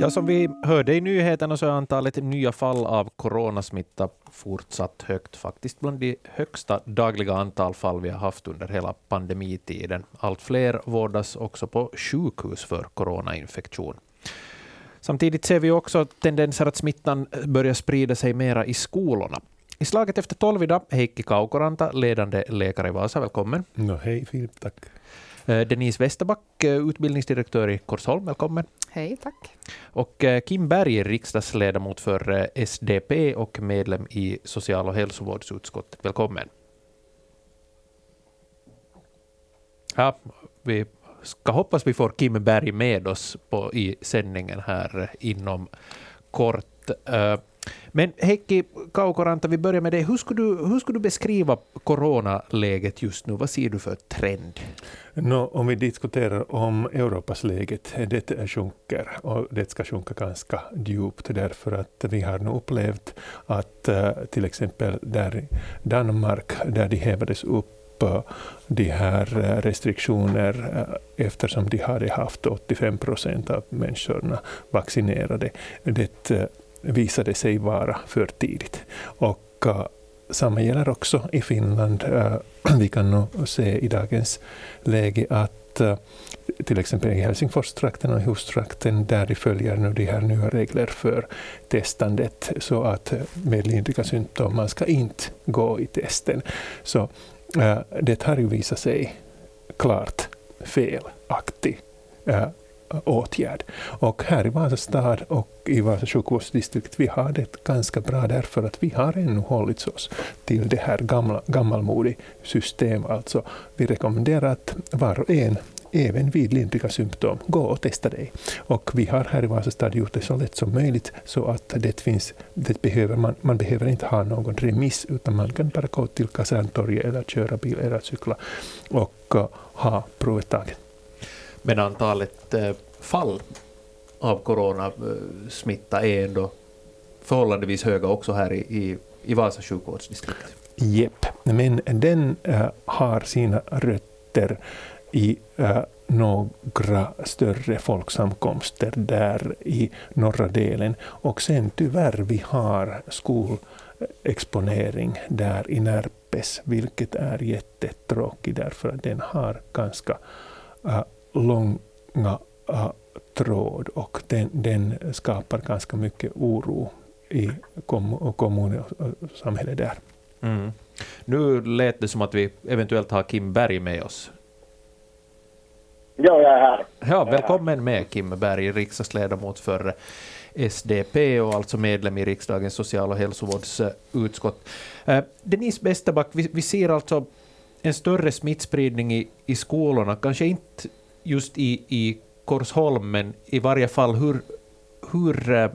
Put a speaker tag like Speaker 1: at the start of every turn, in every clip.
Speaker 1: Ja, som vi hörde i nyheterna så är antalet nya fall av coronasmitta fortsatt högt, faktiskt bland de högsta dagliga antal fall vi har haft under hela pandemitiden. Allt fler vårdas också på sjukhus för coronainfektion. Samtidigt ser vi också tendenser att smittan börjar sprida sig mera i skolorna. I slaget efter tolv idag, Heikki Kaukoranta, ledande läkare i Vasa. Välkommen.
Speaker 2: No, hej Filip, tack.
Speaker 1: Eh, Denise Westerback, eh, utbildningsdirektör i Korsholm. Välkommen.
Speaker 3: Hej, tack.
Speaker 1: Och eh, Kim Berg, riksdagsledamot för SDP och medlem i social och hälsovårdsutskottet. Välkommen. Ja, vi ska hoppas vi får Kim Berg med oss på, i sändningen här inom kort. Men Heikki Kaukoranta, vi börjar med dig. Hur skulle, du, hur skulle du beskriva coronaläget just nu? Vad ser du för trend?
Speaker 2: No, om vi diskuterar om Europas läget, det sjunker och det ska sjunka ganska djupt därför att vi har nu upplevt att eh, till exempel där Danmark, där de hävdes upp eh, de här eh, restriktioner eftersom de hade haft 85 procent av människorna vaccinerade. Det visade sig vara för tidigt. Och uh, samma gäller också i Finland. Uh, vi kan nog se i dagens läge att uh, till exempel i Helsingforstrakten och Hustrakten, där de följer nu de här nya regler för testandet, så att med lindriga symptom, man ska inte gå i testen. Så uh, det har ju visat sig klart felaktigt åtgärd. Och här i Vasa stad och i Vasa sjukvårdsdistrikt, vi har det ganska bra därför att vi har ännu hållit oss till det här gamla, gammalmodiga systemet. Alltså, vi rekommenderar att var och en även vid lindriga symptom, gå och testa dig. Och vi har här i Vasa gjort det så lätt som möjligt så att det finns, det behöver man, man behöver inte ha någon remiss utan man kan bara gå till Kaserntorget eller köra bil eller cykla och uh, ha provet taget.
Speaker 1: Men antalet eh, fall av coronasmitta eh, är ändå förhållandevis höga också här i, i, i Vasa sjukvårdsdistrikt.
Speaker 2: Jepp, men den äh, har sina rötter i äh, några större folksamkomster där i norra delen. Och sen tyvärr, vi har skolexponering där i Närpes, vilket är jättetråkigt därför att den har ganska äh, långa uh, tråd och den, den, skapar ganska mycket oro i kom, kommunen och samhället där.
Speaker 1: Mm. Nu lät det som att vi eventuellt har Kim Berg med oss.
Speaker 4: Ja, jag är här.
Speaker 1: Ja, välkommen med Kim Berg, riksdagsledamot för SDP och alltså medlem i riksdagens social och hälsovårdsutskott. Uh, Denise Westerback, vi, vi ser alltså en större smittspridning i, i skolorna, kanske inte just i, i Korsholm, men i varje fall hur, hur eh,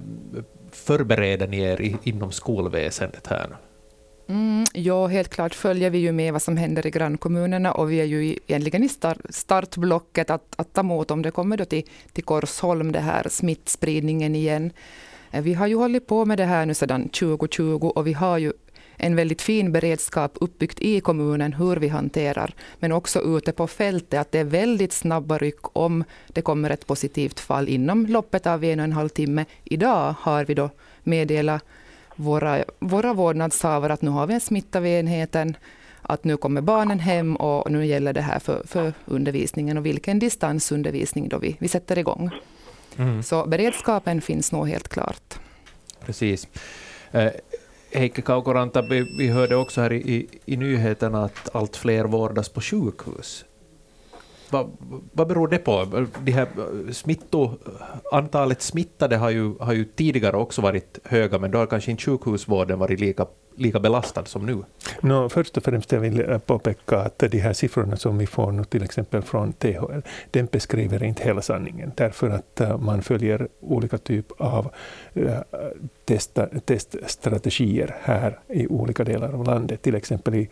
Speaker 1: förbereder ni er i, inom skolväsendet här nu?
Speaker 3: Mm, ja, helt klart följer vi ju med vad som händer i grannkommunerna och vi är ju egentligen i startblocket att, att ta emot om det kommer då till, till Korsholm, det här smittspridningen igen. Eh, vi har ju hållit på med det här nu sedan 2020 och vi har ju en väldigt fin beredskap uppbyggt i kommunen hur vi hanterar, men också ute på fältet att det är väldigt snabba ryck om det kommer ett positivt fall inom loppet av en och en halv timme. Idag har vi då meddelat våra, våra vårdnadshavare att nu har vi en smitta vid enheten, att nu kommer barnen hem och nu gäller det här för, för undervisningen och vilken distansundervisning då vi, vi sätter igång. Mm. Så beredskapen finns nog helt klart.
Speaker 1: Precis. Heikki Kaukoranta, vi, vi hörde också här i, i nyheterna att allt fler vårdas på sjukhus vad, vad beror det på? De här eh, smitto, eh, antalet smittade har ju, har ju tidigare också varit höga, men då har kanske inte sjukhusvården varit lika lika belastad som nu?
Speaker 2: No, först och främst jag vill jag påpeka att de här siffrorna som vi får nu till exempel från THL, den beskriver inte hela sanningen, därför att man följer olika typer av testa, teststrategier här i olika delar av landet, till exempel i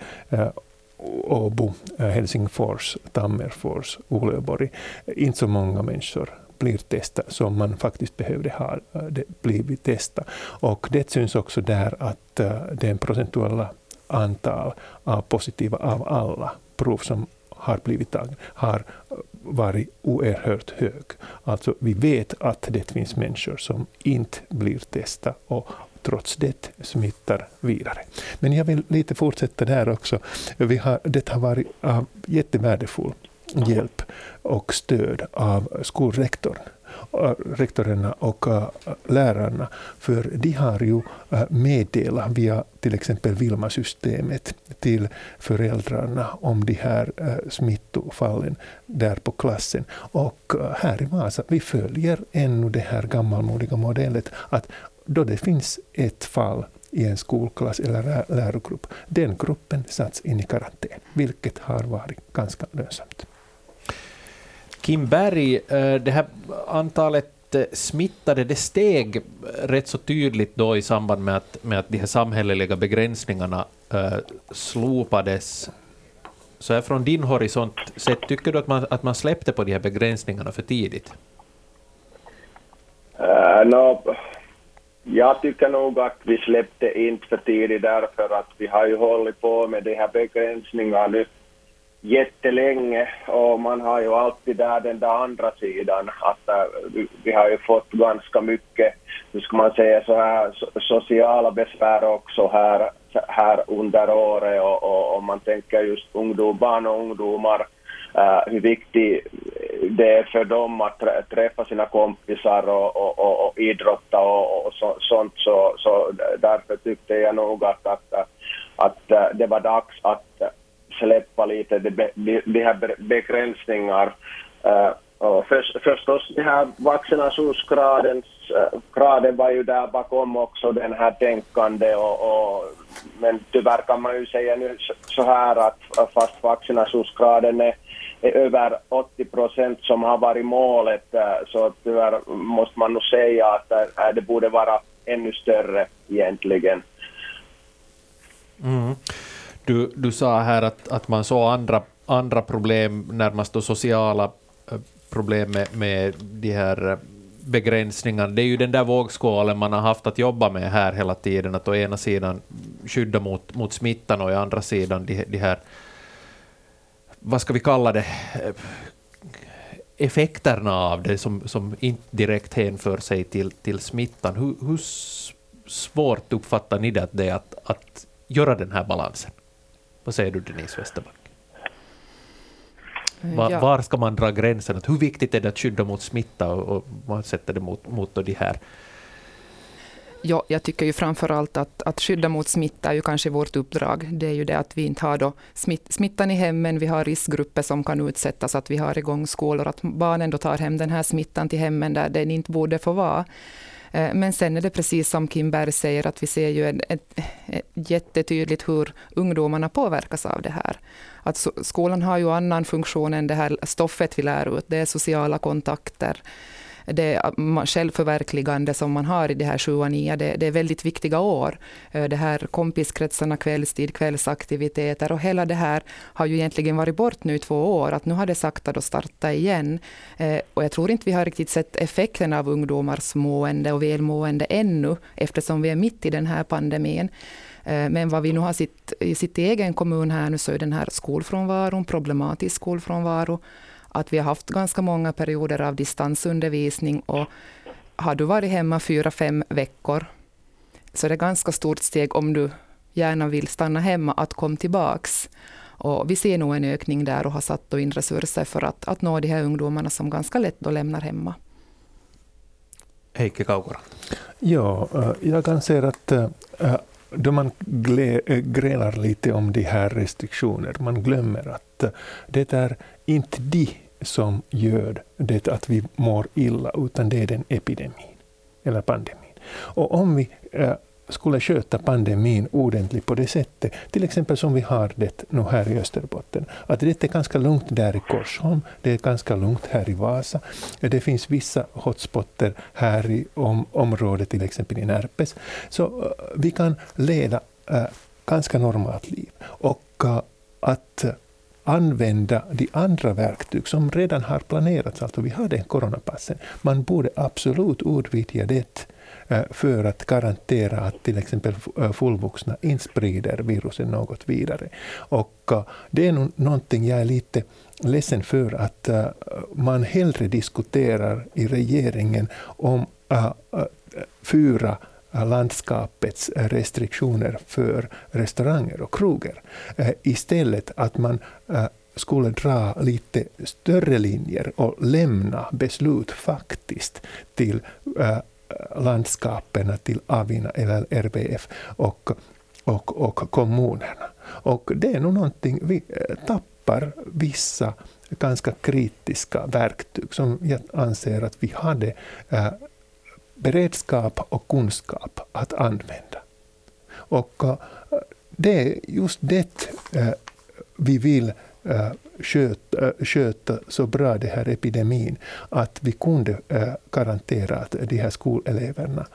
Speaker 2: Åbo, eh, Helsingfors, Tammerfors, Uleåborg. Inte så många människor blir testade som man faktiskt behövde ha eh, blivit testade. Och det syns också där att eh, den procentuella antal av positiva av alla prov som har blivit tagna har varit oerhört hög. Alltså vi vet att det finns människor som inte blir testade och trots det smittar vidare. Men jag vill lite fortsätta där också. Vi har, det har varit uh, jättevärdefull hjälp och stöd av skolrektorn rektorerna och lärarna, för de har ju meddelat via till exempel Vilma-systemet till föräldrarna om de här smittofallen där på klassen. Och här i Vasa, vi följer ännu det här gammalmodiga modellet att då det finns ett fall i en skolklass eller lärogrupp, den gruppen sätts in i karantän, vilket har varit ganska lönsamt.
Speaker 1: Kim Berg, eh, det här antalet eh, smittade, det steg rätt så tydligt då i samband med att, med att de här samhälleliga begränsningarna uh, slopades. Så här från din horisont sett, tycker du att man, att man släppte på de här begränsningarna för tidigt?
Speaker 4: Uh, no, jag tycker nog att vi släppte in för tidigt därför att vi har ju hållit på med de här begränsningarna nu jättelänge och man har ju alltid där den där andra sidan att äh, vi har ju fått ganska mycket, hur ska man säga så här, sociala besvär också här, här under året och, och om man tänker just ungdom, barn och ungdomar uh, hur viktigt det är för dem att träffa sina kompisar och, och, och, och idrotta och, och så, sånt så, så därför tyckte jag nog att, att, att, att eh, det var dags att släppa lite de, de, här begränsningar. Uh, och för, förstås den här vaccinationsgraden eh, uh, var ju där bakom också den här tänkande och, och, men tyvärr kan man ju säga nu så här att fast vaccinationsgraden är över 80 procent som har varit målet äh, så tyvärr måste man nog säga att äh, äh, det borde vara ännu större egentligen.
Speaker 1: Mm. Du, du sa här att, att man såg andra, andra problem, närmast då sociala problem med, med de här begränsningarna. Det är ju den där vågskålen man har haft att jobba med här hela tiden, att å ena sidan skydda mot, mot smittan och å andra sidan de, de här, vad ska vi kalla det, eh, effekterna av det som, som inte direkt hänför sig till, till smittan. Hur, hur svårt uppfattar ni det, att det att, att göra den här balansen? Vad säger du Denise Westerback? Var, ja. var, ska man dra gränsen? Hur viktigt är det att skydda mot smitta och, och man sätter det mot, mot de här
Speaker 3: Ja, jag tycker ju framför allt att, att skydda mot smitta är ju kanske vårt uppdrag. Det är ju det att vi inte har då smitt, smittan i hemmen, vi har riskgrupper som kan utsättas, att vi har igång skolor, att barnen då tar hem den här smittan till hemmen där den inte borde få vara. Eh, men sen är det precis som Kim Berg säger, att vi ser ju ett, ett, ett jättetydligt hur ungdomarna påverkas av det här. Att skolan har ju annan funktion än det här stoffet vi lär ut. Det är sociala kontakter det självförverkligande som man har i det här 7 och 9, det, det, är väldigt viktiga år. Det här kompiskretsarna, kvällstid, kvällsaktiviteter och hela det här har ju egentligen varit bort nu i två år, att nu har det sakta då startat igen. Och jag tror inte vi har riktigt sett effekten av ungdomars mående och välmående ännu, eftersom vi är mitt i den här pandemin. Men vad vi nu har sitt, i sitt egen kommun här nu så är den här skolfrånvaron, problematisk skolfrånvaro, att vi har haft ganska många perioder av distansundervisning och har du varit hemma fyra, fem veckor så det är ganska stort steg om du gärna vill stanna hemma att komma tillbaks. Och vi ser nog en ökning där och har satt in resurser för att, att nå de här ungdomarna som ganska lätt då lämnar hemma.
Speaker 1: Heikki Kaukoranta.
Speaker 2: Ja, eh, jag anser att eh, då man eh, grälar lite om de här restriktionerna, man glömmer att det är inte de som gör det att vi mår illa, utan det är den epidemin, eller pandemin. Och om vi äh, skulle sköta pandemin ordentligt på det sättet, till exempel som vi har det nu här i Österbotten, att det är ganska lugnt där i Korsholm, det är ganska lugnt här i Vasa, det finns vissa hotspotter här i om, området, till exempel i Närpes, så äh, vi kan leda äh, eh, ganska normalt liv. Och att använda de andra verktyg som redan har planerats. Alltså vi har den coronapassen. Man borde absolut utvidga det eh, för att garantera att till exempel eh, fullvuxna inte sprider viruset något vidare. Och eh, det är någonting jag är lite ledsen för att man hellre diskuterar i regeringen om fyra landskapets restriktioner för restauranger och krogar. Eh, istället att man eh, skulle dra lite större linjer och lämna beslut faktiskt till eh, landskapen, till Avina eller RBF och, och, och kommunerna. Och det är nog någonting vi tappar vissa ganska kritiska verktyg som jag anser att vi hade äh, beredskap och kunskap att använda. Och eh, det är just det eh, vi vill eh, sköta, sköta så bra den här epidemin att vi kunde garantera att de här skoleleverna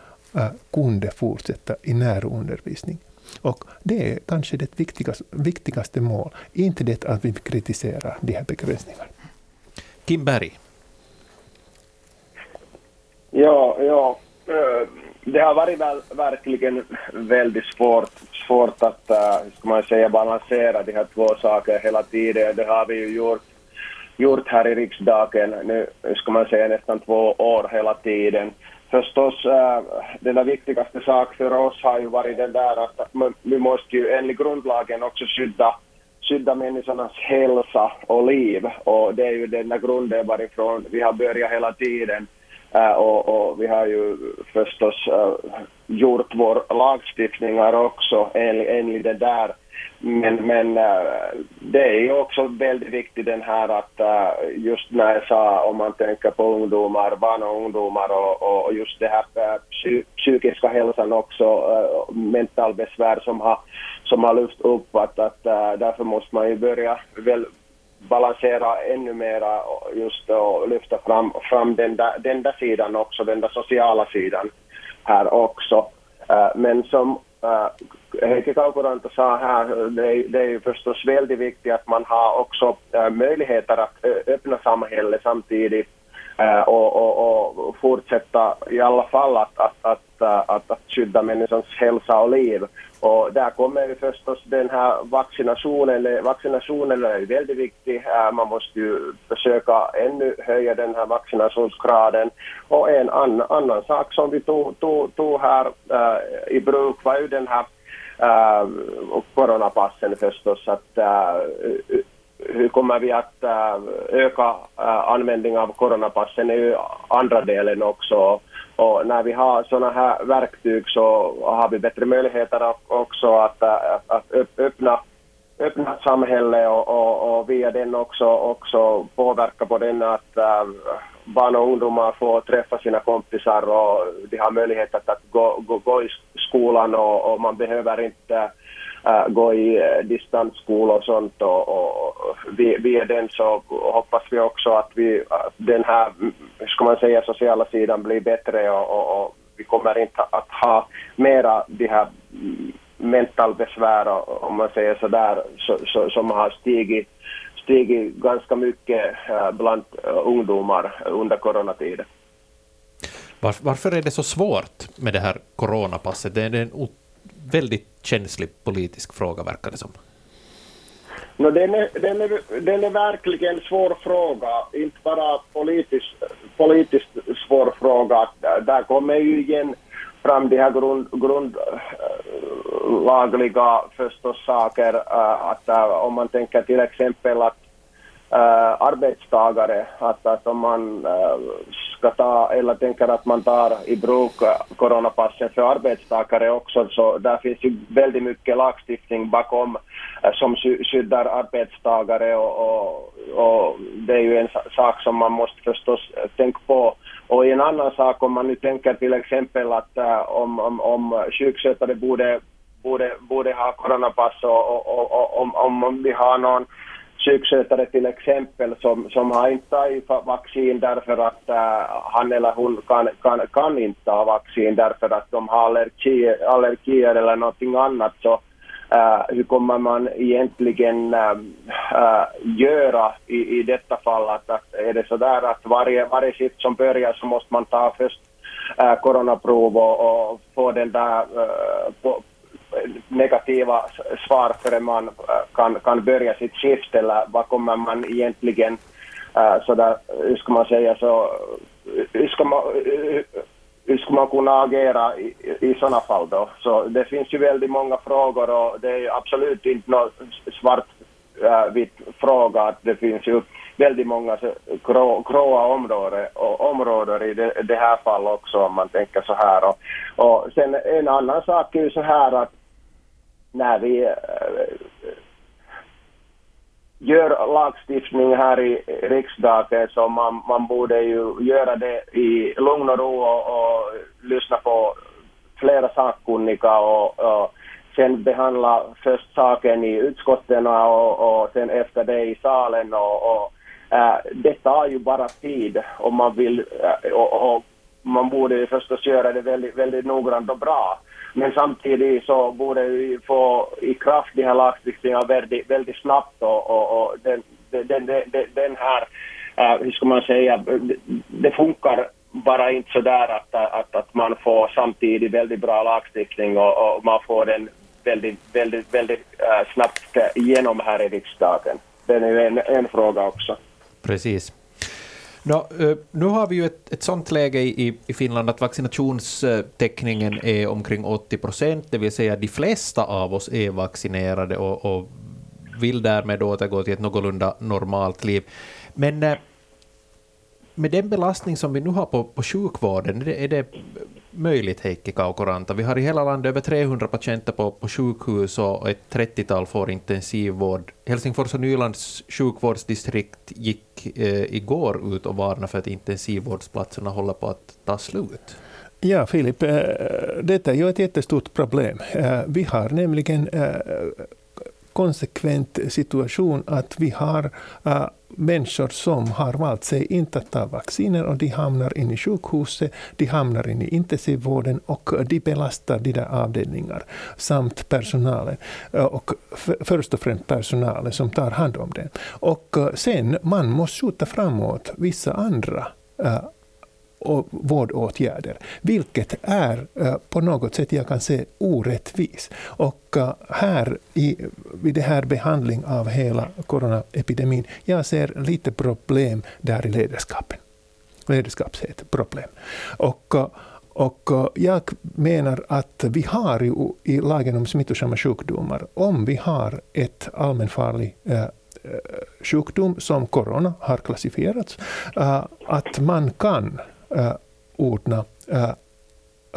Speaker 2: kunde fortsätta i närundervisning. Och det är kanske det viktigaste, viktigaste mål, inte det att vi kritiserar de här begränsningarna.
Speaker 1: Kim Berg.
Speaker 4: Ja, ja. Det har varit väl, verkligen väldigt svårt svårt att, äh, hur ska man säga, balansera de här två sakerna hela tiden. Det har vi ju gjort, gjort här i riksdagen nu, ska man säga, nästan två år hela tiden. Förstås, äh, den viktigaste sak för oss har ju varit den där att vi måste ju enligt grundlagen också skydda skydda människornas hälsa och liv. Och det är ju den där grunden varifrån vi har börjat hela tiden. Uh, och, och, vi har ju förstås uh, gjort vår lagstiftningar också enligt, enligt det där. Men, men uh, det är ju också väldigt viktigt den här att just när jag sa om man tänker på ungdomar, barn och ungdomar och, och just det här psy psykiska hälsan också, mental besvär som har, som har lyft upp att, att därför måste man ju börja väl balansera ännu mera just och lyfta fram, fram den, där, den där sidan också, den där sociala sidan här också. Eh, men som eh, Heikki Kaukoranta sa här, det är, det är ju förstås väldigt viktigt att man har också eh, möjligheter att öppna samhället samtidigt Eh, och, och, och, fortsätta i alla fall att, att, att, eh, att, att skydda människans hälsa och liv. Och där kommer ju förstås den här vaccinationen, vaccinationen är väldigt viktig. Eh, man måste ju försöka ännu höja den här vaccinationsgraden. Och en an, annan sak som vi tog, tog, tog här äh, i bruk var ju den här äh, coronapassen förstås. Att, äh, hur kommer vi att eh, öka eh, användningen av coronapassen är ju andra delen också. Och när vi har sådana här verktyg så har vi bättre möjligheter också att, eh, att, öppna, öppna samhället och, och, och via den också, också påverka på den att barn och ungdomar får träffa sina kompisar och de har möjlighet att, att gå, gå, gå i skolan och, och man behöver inte äh, gå i äh, distansskola och sånt och, och, via den så hoppas vi också att vi, äh, den här, mm, ska man säga, sociala sidan blir bättre och, och, och vi kommer inte att ha mera de här mm, mental besvär, om man säger så där, så, så, som har stigit, stigit ganska mycket äh, bland äh, ungdomar under coronatiden.
Speaker 1: varför är det så svårt med det här coronapasset? Det är en väldigt känslig politisk fråga, verkar det som.
Speaker 4: No, den, är, den, är, den är verkligen en svår fråga, inte bara politiskt, politiskt svår fråga. Där kommer ju igen fram de här grund, grundlagliga förstås saker. Eh, att, eh, om man tänker till exempel att eh, arbetstagare, att, att om man ska ta, eller tänker att man tar i bruk eh, coronapassen för arbetstagare också, så där finns ju väldigt mycket lagstiftning bakom eh, som skyddar arbetstagare och, och, och, det är ju en sak som man måste förstås eh, tänka på. Och en annan sak om man nu tänker till exempel att om, om, om sjukskötare borde, borde, borde ha coronapass och, och, och om, om vi har någon sjukskötare till exempel som, som har inte tagit vaccin därför att äh, han eller hon kan, kan, kan inte ta vaccin därför att de har allergi, allergier eller någonting annat så äh, hur kommer man egentligen ähm, äh, göra i, i detta fall? Att, att är det så där att varje, varje sitt som börjar så måste man ta först äh, coronaprov och, och få den där äh, på, negativa svar förrän man eh, kan, kan börja sitt skift eller vad kommer man egentligen eh, äh, sådär, hur ska man säga så, hur ska man, hur ska man kunna agera i, i sådana fall då? Så det finns ju väldigt många frågor och det är absolut inte någon svartvit eh, äh, fråga att det finns ju väldigt många grå, gråa områden, områden i det, det, här fallet också om man tänker så här. Och, och sen en annan sak är ju så här att när vi äh, gör lagstiftning här i riksdagen så man, man borde ju göra det i lugn och ro och, och lyssna på flera sakkunniga och, och sen behandla först saken i utskotten och, och sen efter det i salen och, och äh, det tar ju bara tid om man vill äh, och, och, man borde förstås göra det väldigt, väldigt noggrant och bra. Men samtidigt så borde vi få i kraft de här lagstiftningarna väldigt, väldigt snabbt och, och, och den, den, den, den, här, uh, hur ska man säga, det, funkar bara inte så där att, att, att man får samtidigt väldigt bra lagstiftning och, och man får den väldigt, väldigt, väldigt uh, snabbt igenom här i riksdagen. Det är ju en, en fråga också.
Speaker 1: Precis. No, eh, nu har vi ju ett, ett sånt läge i, i Finland att vaccinationstäckningen är omkring 80 procent, det vill säga de flesta av oss är vaccinerade och, och vill därmed återgå till ett någorlunda normalt liv. Men eh, med den belastning som vi nu har på, på sjukvården, är det, är det möjligt, Heikki Kaukoranta? Vi har i hela landet över 300 patienter på, på sjukhus och ett 30-tal får intensivvård. Helsingfors och Nylands sjukvårdsdistrikt gick eh, igår ut och varnade för att intensivvårdsplatserna håller på att ta slut.
Speaker 2: Ja, Filip, eh, detta är ju ett jättestort problem. Eh, vi har nämligen eh, konsekvent situation att vi har eh, människor som har valt sig inte att ta vacciner och de hamnar in i sjukhuset, de hamnar in i intensivvården och de belastar de där avdelningar samt personalen. Eh, och först och främst personalen som tar hand om det. Och eh, sen man måste skjuta framåt vissa andra eh, och vårdåtgärder, vilket är eh, på något sätt, jag kan säga, orättvis. Och eh, här i, vid det här behandling av hela coronaepidemin, jag ser lite problem där i ledarskapen. Ledarskapsproblem. Och, eh, och jag menar att vi har ju i lagen om smittosamma sjukdomar, om vi har ett allmänfarlig sjukdom som corona har klassificerats, att man kan Eh, ordna äh, eh,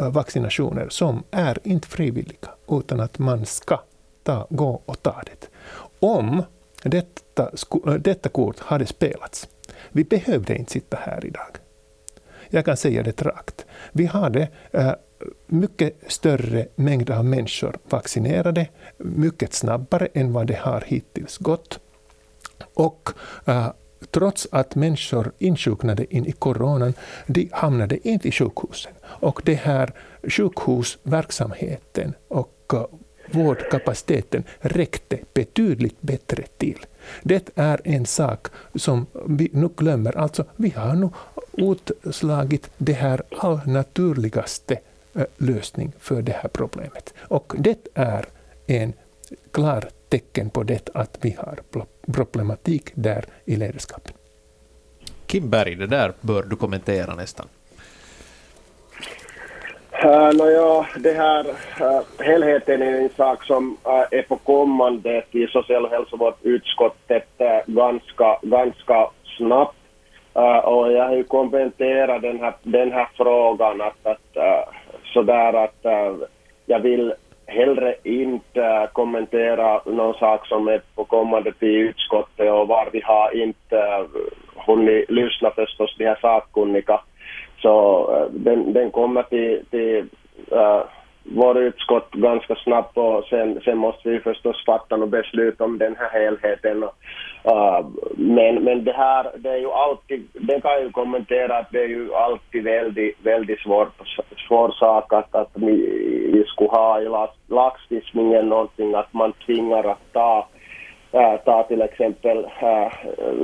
Speaker 2: eh, vaccinationer som är inte frivilliga, utan att man ska ta, gå och ta det. Om detta, detta kort hade spelats, vi behövde inte sitta här idag. Jag kan säga det rakt. Vi hade äh, mycket större mängder av människor vaccinerade, mycket snabbare än vad det har hittills gått. Och äh, trots att människor insjuknade in i coronan, de hamnade inte i sjukhusen. Och det här sjukhusverksamheten och eh, vårdkapaciteten räckte betydligt bättre till. Det är en sak som vi nu glömmer. Alltså, vi har nu utslagit det här allnaturligaste eh, lösning för det här problemet. Och det är en klar tecken på det att vi har problematik där i ledarskapet.
Speaker 1: Kim Berg, det där bör du kommentera nästan.
Speaker 4: Uh, no, ja, det här uh, helheten är en sak som uh, är på kommande till social och hälsovårdsutskottet uh, ganska, ganska snabbt. Uh, och jag har ju kommenterat den här, den här frågan att, att uh, sådär att jag vill hellre inte kommentera någon sak som är på kommande till utskottet och var vi har inte hunnit lyssna förstås de här sakkunniga. Så eh, den, den kommer till, till uh, vår utskott ganska snabbt och sen, sen måste vi förstås fatta något beslut om den här helheten. Uh, men, men det här, det är ju alltid, det kan jag ju kommentera att det är ju alltid väldigt, väldigt svår, svår sak att, att vi, vi skulle ha i lagstiftningen någonting att man tvingar att ta äh, ta till exempel äh,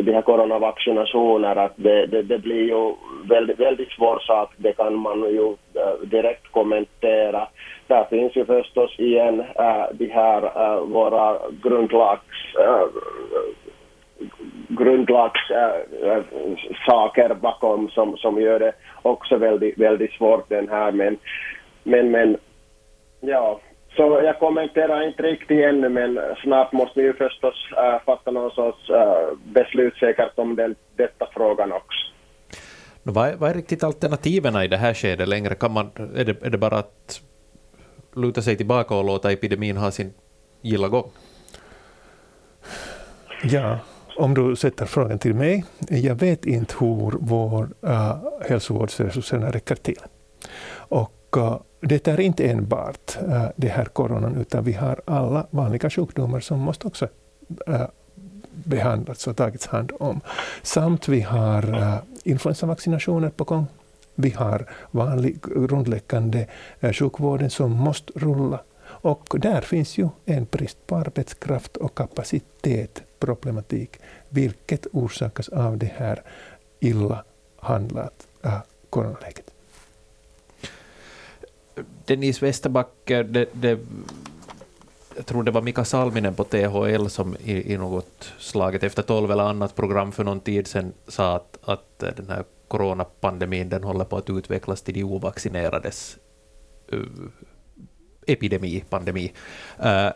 Speaker 4: de här coronavaccinationer, att det, det, det blir ju väldigt, väldigt svår sak, det kan man ju äh, direkt kommentera. Där finns ju förstås igen äh, de här äh, våra grundlags äh, grundlagssaker äh, äh bakom som, som gör det också väldigt, väldigt svårt den här men, men, men ja, så jag kommenterar inte riktigt ännu, men snart måste vi ju förstås äh, fatta någon sorts äh, beslut säkert om den, detta frågan också.
Speaker 1: Vad är, vad är riktigt alternativen i det här skedet längre? Kan man, är, det, är det bara att luta sig tillbaka och låta epidemin ha sin gilla gång?
Speaker 2: Ja, om du sätter frågan till mig. Jag vet inte hur vår uh, hälsovårdsresurserna räcker till. Och uh, det är inte enbart eh, det här coronan, utan vi har alla vanliga sjukdomar som måste också eh, uh, behandlats och tagits hand om. Samt vi har eh, influensavaccinationer på gång. Vi har vanlig grundläggande sjukvården som måste rulla. Och där finns ju en brist på arbetskraft och kapacitet, problematik, vilket orsakas av det här illa handlat coronaläget.
Speaker 1: Denise Westerback, det, det, jag tror det var Mika Salminen på THL som i, i något slaget efter tolv eller annat program för någon tid sedan sa att, att den här coronapandemin den håller på att utvecklas till de ovaccinerades uh, epidemi, pandemi. Uh,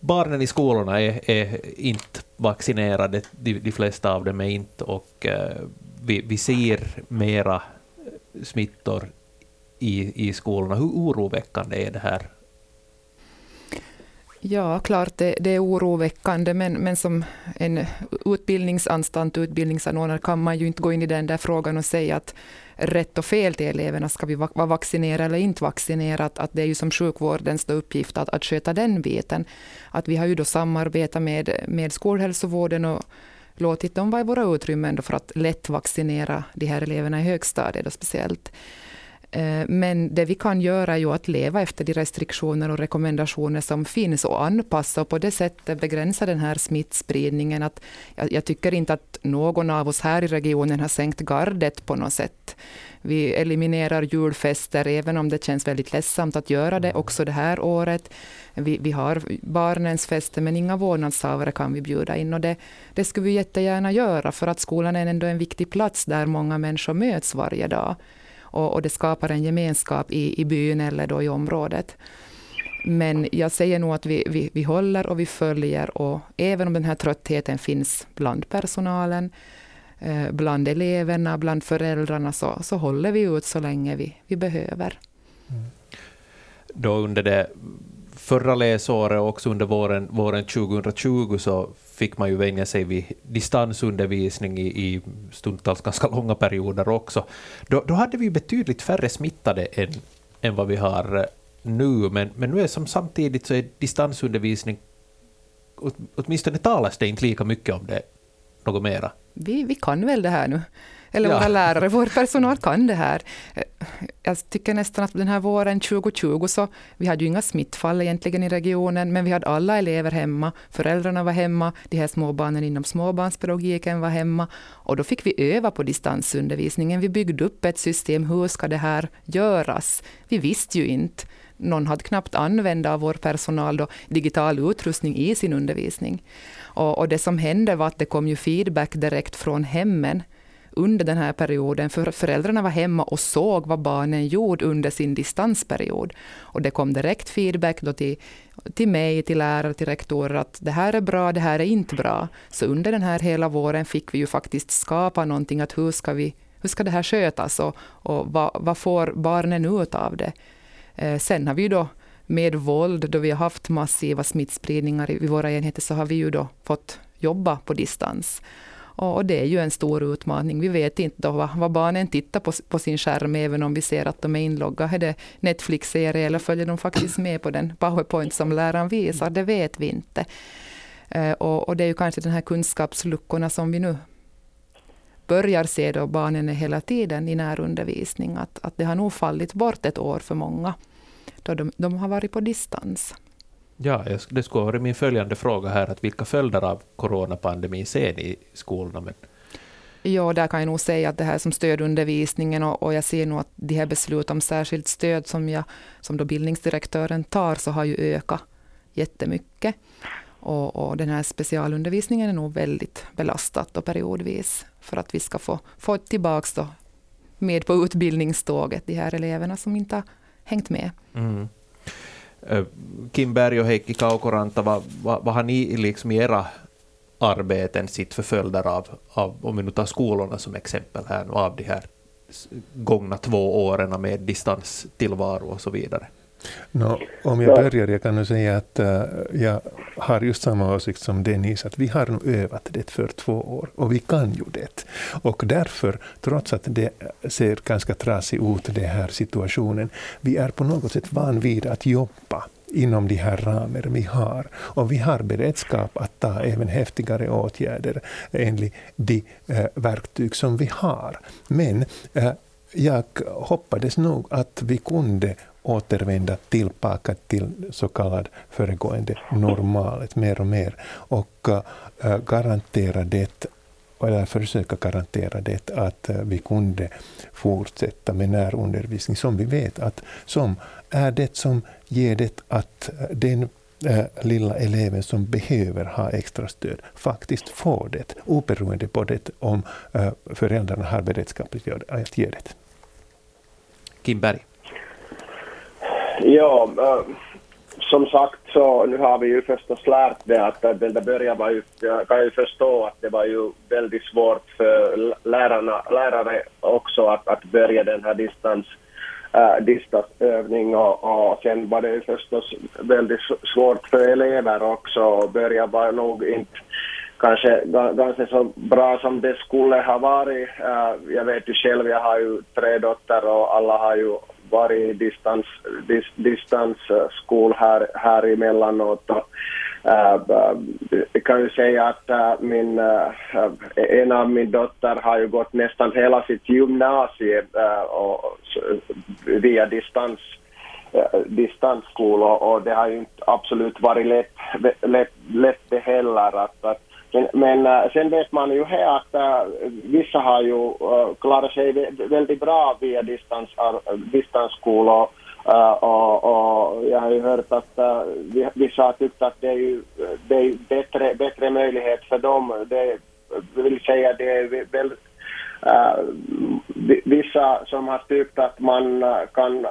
Speaker 1: barnen i skolorna är, är inte vaccinerade, de, de, flesta av dem är inte, och uh, vi, vi ser mera smittor i, i skolorna. Hur oroväckande är det här?
Speaker 3: Ja, klart det, det är oroväckande, men, men som en utbildningsanstalt, utbildningsanordnare kan man ju inte gå in i den där frågan och säga att rätt och fel till eleverna, ska vi vara vaccinerade eller inte vaccinerade, att, det är ju som sjukvårdens uppgift att, att sköta den biten. Att vi har ju då samarbetat med, med skolhälsovården och låtit dem vara i våra utrymmen för att lätt vaccinera de här eleverna i högstadiet speciellt. Eh, men det vi kan göra är ju att leva efter de restriktioner och rekommendationer som finns och anpassa och på det sättet begränsa den här smittspridningen. Att jag, tycker inte att någon av oss här i regionen har sänkt gardet på något sätt. Vi eliminerar julfester, även om det känns väldigt ledsamt att göra det också det här året. Vi, vi har barnens fester, men inga vårdnadshavare kan vi bjuda in. Och det, det skulle vi jättegärna göra, för att skolan är ändå en viktig plats där många människor möts varje dag och, och det skapar en gemenskap i, i byn eller då i området. Men jag säger nog att vi, vi, vi håller och vi följer och även om den här tröttheten finns bland personalen, eh, bland eleverna, bland föräldrarna så, så håller vi ut så länge vi, vi behöver. Mm.
Speaker 1: Då under det förra läsåret och också under våren, våren 2020 så fick man ju vänja sig vid distansundervisning i, i stundtals ganska långa perioder också. Då, då hade vi betydligt färre smittade än, än vad vi har eh, nu, men, men nu är som samtidigt så är distansundervisning, åtminstone talas det inte lika mycket om det något mera.
Speaker 3: Vi, vi kan väl det här nu eller våra ja. lärare, vår personal kan det här. Jag tycker nästan att den här våren 2020 så vi hade ju inga smittfall egentligen i regionen, men vi hade alla elever hemma. Föräldrarna var hemma, de här småbarnen inom småbarnspedagogiken var hemma och då fick vi öva på distansundervisningen. Vi byggde upp ett system, hur ska det här göras? Vi visste ju inte någon hade knappt använt av vår personal då, digital utrustning i sin undervisning. Och, och, det som hände var att det kom ju feedback direkt från hemmen under den här perioden, för föräldrarna var hemma och såg vad barnen gjorde under sin distansperiod. Och det kom direkt feedback då till, till mig, till lärare, till rektorer att det här är bra, det här är inte bra. Så under den här hela våren fick vi ju faktiskt skapa någonting, att hur ska, vi, hur ska det här skötas och, och vad, vad får barnen ut av det? Eh, sen har vi ju då med våld, då vi har haft massiva smittspridningar i våra enheter, så har vi ju då fått jobba på distans. Och, det är ju en stor utmaning. Vi vet inte då vad, vad barnen tittar på, på sin skärm, även om vi ser att de är inloggade. Är det Netflix-serie eller följer de faktiskt med på den powerpoint som läraren visar? Det vet vi inte. Eh, och, och det är ju kanske den här kunskapsluckorna som vi nu börjar se då barnen är hela tiden i närundervisning, att, att det har nog fallit bort ett år för många, då de, de har varit på distans.
Speaker 1: Ja, det skulle vara min följande fråga här, att vilka följder av coronapandemin ser ni i skolorna? Men...
Speaker 3: Ja, där kan jag nog säga att det här som stödundervisningen och, och jag ser nog att de här beslut om särskilt stöd som, jag, som då bildningsdirektören tar, så har ju ökat jättemycket. Och, och den här specialundervisningen är nog väldigt belastat och periodvis för att vi ska få, få tillbaka då med på utbildningståget de här eleverna som inte har hängt med. Mm.
Speaker 1: Kim Berg och Heikki Kaukoranta, vad, vad, vad har ni liksom i era arbeten sitt för följder av, av, om vi nu tar skolorna som exempel här, av de här gångna två åren med distanstillvaro och så vidare?
Speaker 2: No, om jag börjar, jag kan nu säga att uh, jag har just samma åsikt som Denise, att vi har nu övat det för två år och vi kan ju det. Och därför, trots att det ser ganska trasigt ut, den här situationen, vi är på något sätt van vid att jobba inom de här ramer vi har. Och vi har beredskap att ta även häftigare åtgärder enligt de eh, verktyg som vi har. Men eh, jag hoppades nog att vi kunde återvända tillbaka till så kallad föregående normalet mer och mer och äh, garantera det eller försöka garantera det att eh, vi kunde fortsätta med närundervisning som vi vet att som är det som ger det att eh, den äh, lilla eleven som behöver ha extra stöd faktiskt får det, oberoende på det om äh, föräldrarna har beredskap att ge det.
Speaker 1: Kim Berg.
Speaker 4: Ja, äh, som sagt så nu har vi ju förstås lärt det att eh, den där början var ju, eh, jag kan ju förstå att det var ju väldigt svårt för lärarna, lärare också att, att börja den här distans, äh, distansövning och, och sen var det ju förstås väldigt svårt för elever också. Början var nog inte kanske ganska så bra som det skulle ha varit. Äh, jag vet ju själv, jag har ju tre dotter och alla har ju varit i distans, dis, distansskol eh, här, här emellanåt. Och, äh, eh, jag eh, kan ju säga att äh, min, äh, en av min dotter har ju gått nästan hela sitt gymnasium och, via distans distansskola och det har ju inte absolut varit lätt, lätt, lätt det heller. Att, att men, men äh, sen vet man ju här att äh, vissa har ju äh, klarat sig väldigt bra via distans, äh, distansskolor. Uh, äh, och, och, jag har ju hört att uh, vissa har tyckt att det är ju det är bättre, bättre möjlighet för dem. Det vill säga det är väl uh, vissa som har tyckt att man kan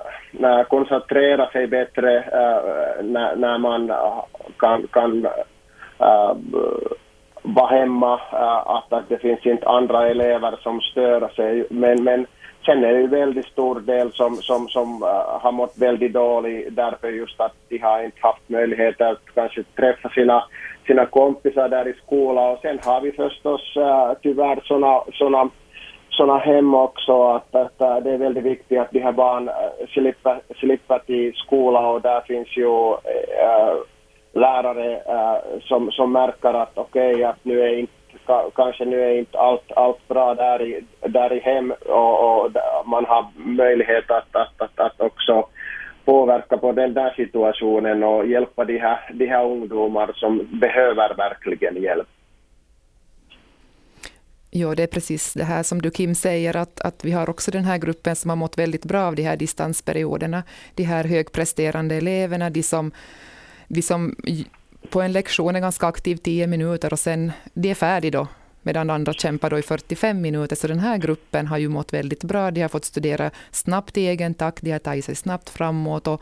Speaker 4: koncentrera sig bättre när, när man kan, kan vara hemma, eh, att, att det finns inte andra elever som stör sig. Men, men sen är det ju väldigt stor del som, som, som eh, har mått väldigt dåligt därför just att de har inte haft möjlighet att kanske träffa sina, sina kompisar där i skolan. Och sen har vi förstås uh, tyvärr sådana såna såna hem också att, att, det är väldigt viktigt att de här barnen slipper, slipper till skolan och där finns ju uh, lärare äh, som, som märker att okej, okay, att nu är inte kanske nu är inte allt, allt bra där i, där i hem och, och man har möjlighet att, att, att, att också påverka på den där situationen och hjälpa de här, de här ungdomar som behöver verkligen hjälp.
Speaker 3: Ja, det är precis det här som du Kim säger, att, att vi har också den här gruppen som har mått väldigt bra av de här distansperioderna. De här högpresterande eleverna, de som vi som på en lektion är ganska aktiv 10 minuter och sen de är färdiga då, medan andra kämpar då i 45 minuter. Så den här gruppen har ju mått väldigt bra. De har fått studera snabbt i egen takt, de har tagit sig snabbt framåt och,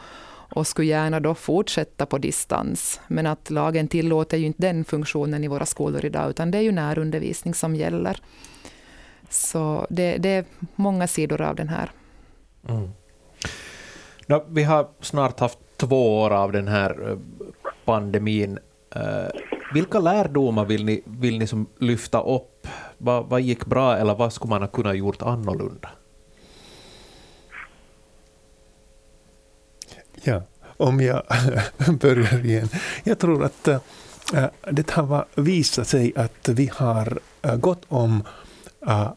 Speaker 3: och skulle gärna då fortsätta på distans. Men att lagen tillåter ju inte den funktionen i våra skolor idag, utan det är ju närundervisning som gäller. Så det, det är många sidor av den här. Mm.
Speaker 1: No, vi har snart haft två år av den här eh, pandemin. Eh, vilka lärdomar vill ni, vill ni som lyfta upp? Vad, vad gick bra eller vad skulle man ha kunnat gjort annorlunda?
Speaker 2: Ja, om jag börjar igen. Jag tror att äh, det har visat sig att vi har äh, gott om äh,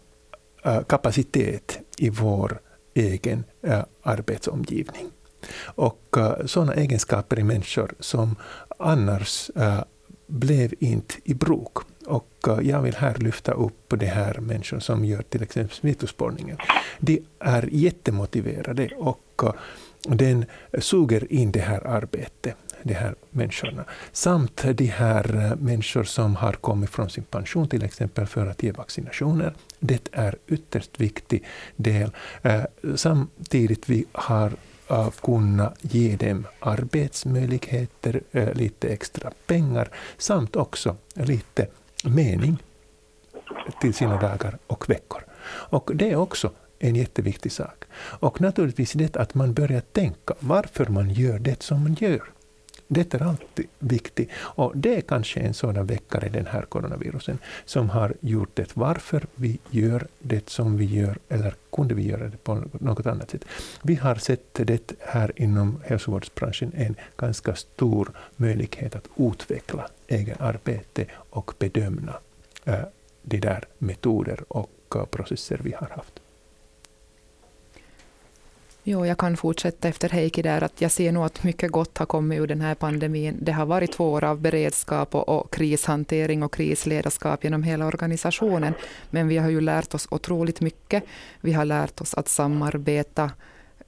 Speaker 2: kapacitet i vår egen arbetsomgivning. Och eh, sådana egenskaper i människor som annars eh, blev inte i bruk. Och eh, jag vill här lyfta upp de här människorna som gör till exempel smittospårningen. De är jättemotiverade och den suger in det här arbetet, de här människorna. Samt de här människor som har kommit från sin pension till exempel för att ge vaccinationer. Det är ytterst viktig del. Samtidigt vi har kunna ge dem arbetsmöjligheter, eh, lite extra pengar samt också lite mening till sina dagar och veckor. Och det är också en jätteviktig sak. Och naturligtvis det att man börjar tänka varför man gör det som man gör. Det är alltid viktigt. Och det är kanske en sådan väckare, den här coronavirusen, som har gjort det. Varför vi gör det som vi gör, eller kunde vi göra det på något annat sätt? Vi har sett det här inom hälsovårdsbranschen, en ganska stor möjlighet att utveckla egen arbete och bedöma äh, eh, de där metoder och eh, processer vi har haft.
Speaker 3: Jo, jag kan fortsätta efter Heikki där, att jag ser nog att mycket gott har kommit ur den här pandemin. Det har varit två år av beredskap och, och krishantering och krisledarskap genom hela organisationen. Men vi har ju lärt oss otroligt mycket. Vi har lärt oss att samarbeta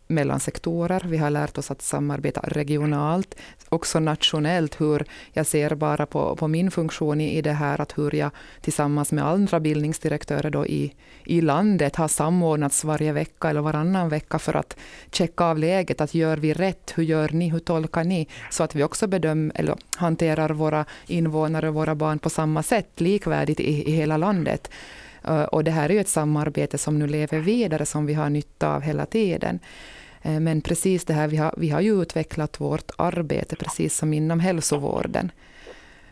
Speaker 3: mellan sektorer. Vi har lärt oss att samarbeta regionalt, också nationellt. Hur jag ser bara på, på min funktion i, i det här, att hur jag tillsammans med andra bildningsdirektörer då i, i landet har samordnats varje vecka eller varannan vecka för att checka av läget. Att gör vi rätt? Hur gör ni? Hur tolkar ni? Så att vi också bedömer eller hanterar våra invånare och våra barn på samma sätt, likvärdigt i, i hela landet. Och det här är ju ett samarbete som nu lever vidare, som vi har nytta av hela tiden. Eh, men precis det här, vi har, vi har ju utvecklat vårt arbete precis som inom hälsovården.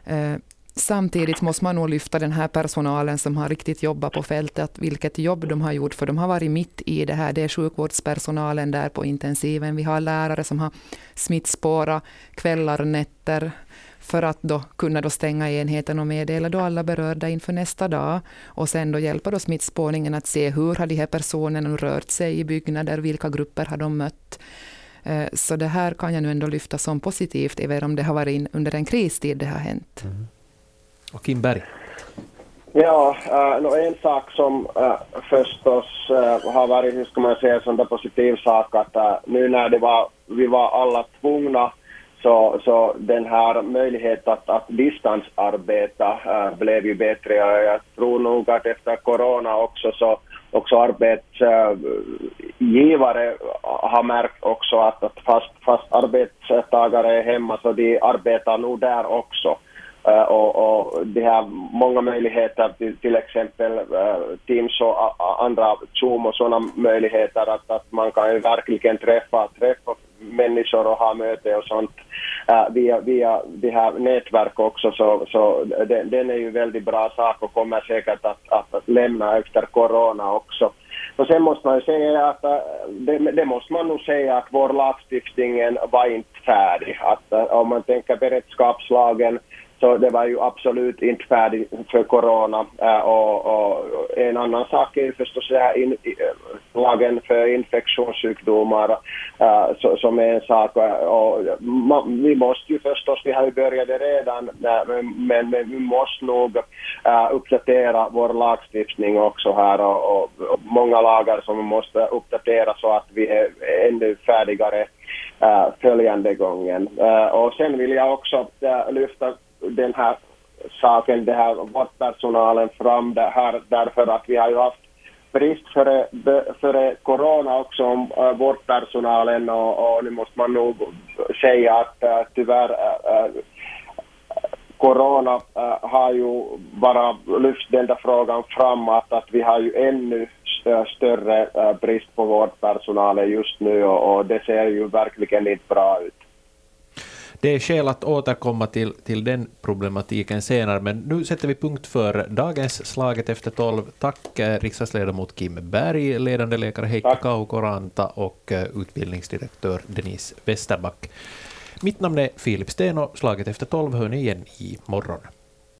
Speaker 3: Eh, samtidigt måste man nog lyfta den här personalen som har riktigt jobbat på fältet, vilket jobb de har gjort, för de har varit mitt i det här. Det är sjukvårdspersonalen där på intensiven. Vi har lärare som har smittspårat kvällar och nätter för att då kunna då stänga enheten och meddela då alla berörda inför nästa dag. Och sen då hjälpa då smittspårningen att se hur har de här personerna rört sig i byggnader, vilka grupper har de mött. Eh, så det här kan jag nu ändå lyfta som positivt, även om det har varit under en kristid det har hänt. Mm.
Speaker 1: Och Kim Berg?
Speaker 4: Ja, äh, en sak som äh, förstås äh, har varit, hur ska man säga, en positiv sak att äh, nu när det var, vi var alla tvungna så, så den här möjligheten att, att distansarbeta äh, blev ju bättre. Jag, tror nog att efter corona också så också arbetsgivare äh, har märkt också att, att fast, fast arbetstagare är hemma så de arbetar nog där också. Uh, och, och det har många möjligheter, till, till exempel uh, Teams och uh, andra Zoom och sådana möjligheter att, att man kan ju verkligen träffa, träffa människor och ha möte och sånt uh, via, via det här nätverk också så, så den, den, är ju väldigt bra sak och kommer säkert att, att, att lämna efter corona också. Och sen måste man ju säga att det, det, måste man nog säga att vår lagstiftning var inte färdig. Att om man tänker beredskapslagen så det var ju absolut inte färdigt för corona. Äh, och, och, en annan sak är ju förstås här in, eh, lagen för infektionssjukdomar äh, så, som är en sak. Och, vi måste ju förstås, vi har ju börjat det redan, äh, men, men, vi måste nog äh, uppdatera vår lagstiftning också här och, och, och många lagar som vi måste uppdatera så att vi är ännu färdigare följande gången. Och sen vill jag också lyfta den här saken, det här vårdpersonalen fram det här därför att vi har ju haft brist före, före corona också om äh, vårdpersonalen och, och nu måste man nog säga att äh, tyvärr äh, äh corona äh, har ju bara lyft den där frågan framåt att, att vi har ju ännu större äh, brist på vårdpersonalen just nu och, och det ser ju verkligen inte bra ut
Speaker 1: det är skäl att återkomma till, till den problematiken senare, men nu sätter vi punkt för dagens Slaget efter tolv. Tack eh, riksdagsledamot Kim Berg, ledande läkare Heikki Kaukoranta och eh, utbildningsdirektör Denise Westerback. Mitt namn är Filip Sten och Slaget efter tolv hör ni igen i morgon.